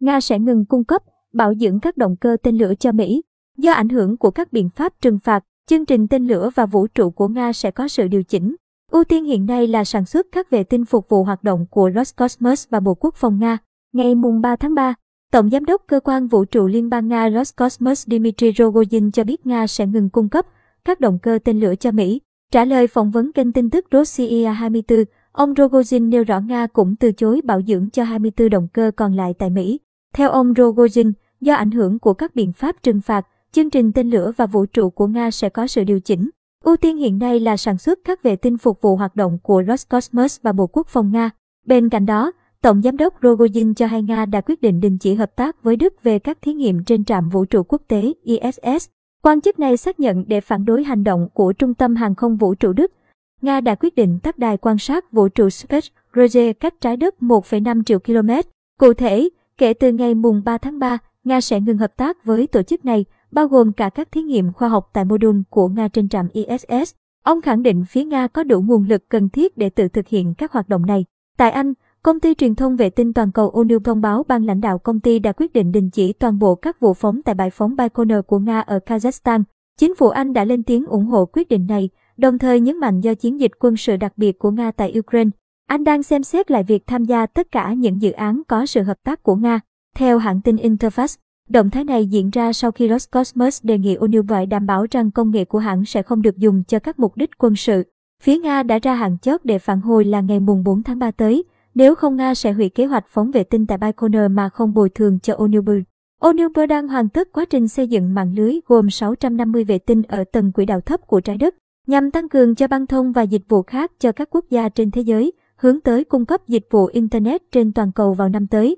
Nga sẽ ngừng cung cấp, bảo dưỡng các động cơ tên lửa cho Mỹ. Do ảnh hưởng của các biện pháp trừng phạt, chương trình tên lửa và vũ trụ của Nga sẽ có sự điều chỉnh. Ưu tiên hiện nay là sản xuất các vệ tinh phục vụ hoạt động của Roscosmos và Bộ Quốc phòng Nga. Ngày 3 tháng 3, Tổng Giám đốc Cơ quan Vũ trụ Liên bang Nga Roscosmos Dmitry Rogozin cho biết Nga sẽ ngừng cung cấp các động cơ tên lửa cho Mỹ. Trả lời phỏng vấn kênh tin tức Rossiya 24, ông Rogozin nêu rõ Nga cũng từ chối bảo dưỡng cho 24 động cơ còn lại tại Mỹ. Theo ông Rogozin, do ảnh hưởng của các biện pháp trừng phạt, chương trình tên lửa và vũ trụ của Nga sẽ có sự điều chỉnh. Ưu tiên hiện nay là sản xuất các vệ tinh phục vụ hoạt động của Roscosmos và Bộ Quốc phòng Nga. Bên cạnh đó, Tổng giám đốc Rogozin cho hay Nga đã quyết định đình chỉ hợp tác với Đức về các thí nghiệm trên trạm vũ trụ quốc tế ISS. Quan chức này xác nhận để phản đối hành động của Trung tâm Hàng không Vũ trụ Đức. Nga đã quyết định tắt đài quan sát vũ trụ Space Roger cách trái đất 1,5 triệu km. Cụ thể, kể từ ngày mùng 3 tháng 3, Nga sẽ ngừng hợp tác với tổ chức này, bao gồm cả các thí nghiệm khoa học tại mô đun của Nga trên trạm ISS. Ông khẳng định phía Nga có đủ nguồn lực cần thiết để tự thực hiện các hoạt động này. Tại Anh, Công ty truyền thông vệ tinh toàn cầu ONU thông báo ban lãnh đạo công ty đã quyết định đình chỉ toàn bộ các vụ phóng tại bãi phóng Baikonur của Nga ở Kazakhstan. Chính phủ Anh đã lên tiếng ủng hộ quyết định này, đồng thời nhấn mạnh do chiến dịch quân sự đặc biệt của Nga tại Ukraine, anh đang xem xét lại việc tham gia tất cả những dự án có sự hợp tác của Nga. Theo hãng tin Interfax, động thái này diễn ra sau khi Roscosmos đề nghị ONU đảm bảo rằng công nghệ của hãng sẽ không được dùng cho các mục đích quân sự. Phía Nga đã ra hạn chót để phản hồi là ngày mùng 4 tháng 3 tới. Nếu không Nga sẽ hủy kế hoạch phóng vệ tinh tại Baikonur mà không bồi thường cho Onubur. Onubur đang hoàn tất quá trình xây dựng mạng lưới gồm 650 vệ tinh ở tầng quỹ đạo thấp của trái đất, nhằm tăng cường cho băng thông và dịch vụ khác cho các quốc gia trên thế giới, hướng tới cung cấp dịch vụ Internet trên toàn cầu vào năm tới.